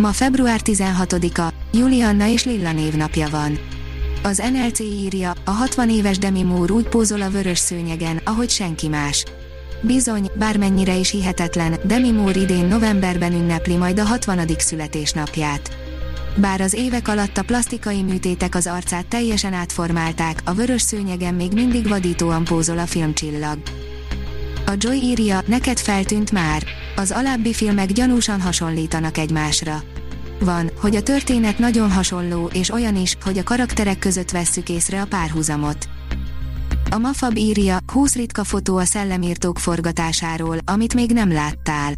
Ma február 16-a, Julianna és Lilla névnapja van. Az NLC írja, a 60 éves Demi Moore úgy pózol a vörös szőnyegen, ahogy senki más. Bizony, bármennyire is hihetetlen, Demi Moore idén novemberben ünnepli majd a 60. születésnapját. Bár az évek alatt a plastikai műtétek az arcát teljesen átformálták, a vörös szőnyegen még mindig vadítóan pózol a filmcsillag. A Joy írja, neked feltűnt már. Az alábbi filmek gyanúsan hasonlítanak egymásra. Van, hogy a történet nagyon hasonló, és olyan is, hogy a karakterek között vesszük észre a párhuzamot. A Mafab írja, 20 ritka fotó a szellemírtók forgatásáról, amit még nem láttál.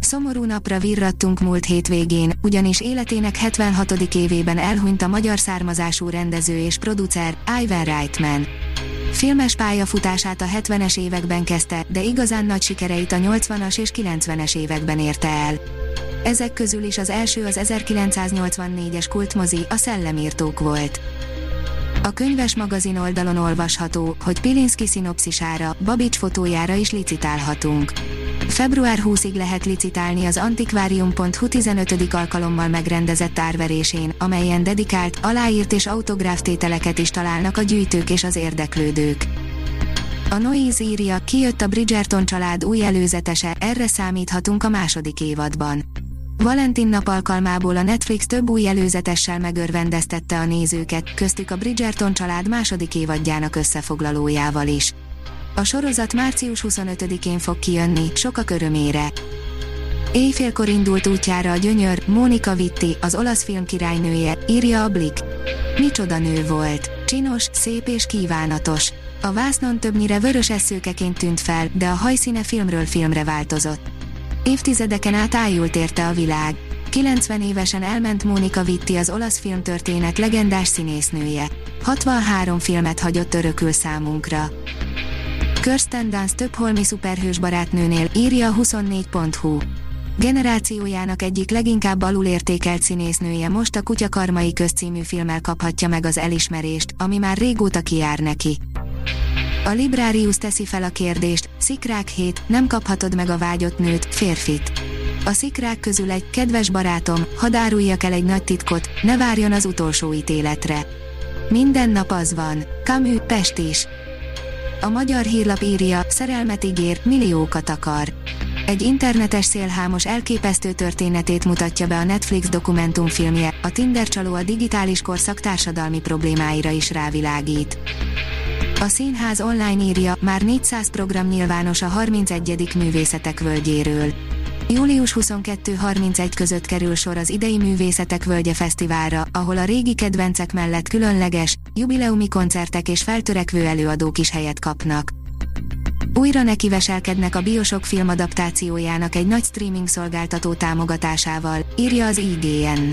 Szomorú napra virrattunk múlt hétvégén, ugyanis életének 76. évében elhunyt a magyar származású rendező és producer, Ivan Reitman. Filmes pályafutását a 70-es években kezdte, de igazán nagy sikereit a 80-as és 90-es években érte el. Ezek közül is az első az 1984-es kultmozi, a Szellemírtók volt. A könyves magazin oldalon olvasható, hogy Pilinszki szinopszisára, Babics fotójára is licitálhatunk. Február 20-ig lehet licitálni az antikvárium.hu 15. alkalommal megrendezett árverésén, amelyen dedikált, aláírt és autográf tételeket is találnak a gyűjtők és az érdeklődők. A Noise írja, kijött a Bridgerton család új előzetese, erre számíthatunk a második évadban. Valentin nap alkalmából a Netflix több új előzetessel megörvendeztette a nézőket, köztük a Bridgerton család második évadjának összefoglalójával is. A sorozat március 25-én fog kijönni, sokak örömére. Éjfélkor indult útjára a gyönyör, Mónika Vitti, az olasz film királynője, írja a Blik. Micsoda nő volt, csinos, szép és kívánatos. A vásznon többnyire vörös eszőkeként tűnt fel, de a hajszíne filmről filmre változott. Évtizedeken át ájult érte a világ. 90 évesen elment Mónika Vitti az olasz filmtörténet legendás színésznője. 63 filmet hagyott örökül számunkra. Kirsten Dunst több holmi szuperhős barátnőnél, írja a 24.hu. Generációjának egyik leginkább alulértékelt színésznője most a Kutyakarmai közcímű filmmel kaphatja meg az elismerést, ami már régóta kijár neki. A Librarius teszi fel a kérdést, Szikrák 7, nem kaphatod meg a vágyott nőt, férfit. A szikrák közül egy, kedves barátom, hadd áruljak el egy nagy titkot, ne várjon az utolsó ítéletre. Minden nap az van. Camus, Pest is. A magyar hírlap írja, szerelmet ígér, milliókat akar. Egy internetes szélhámos elképesztő történetét mutatja be a Netflix dokumentumfilmje, a Tinder csaló a digitális korszak társadalmi problémáira is rávilágít. A színház online írja, már 400 program nyilvános a 31. művészetek völgyéről. Július 22-31 között kerül sor az idei Művészetek Völgye Fesztiválra, ahol a régi kedvencek mellett különleges, jubileumi koncertek és feltörekvő előadók is helyet kapnak. Újra nekiveselkednek a Biosok filmadaptációjának egy nagy streaming szolgáltató támogatásával, írja az IGN.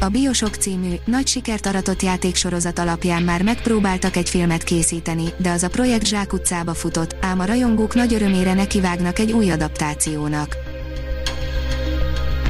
A Biosok című, nagy sikert aratott játéksorozat alapján már megpróbáltak egy filmet készíteni, de az a projekt zsákutcába futott, ám a rajongók nagy örömére nekivágnak egy új adaptációnak.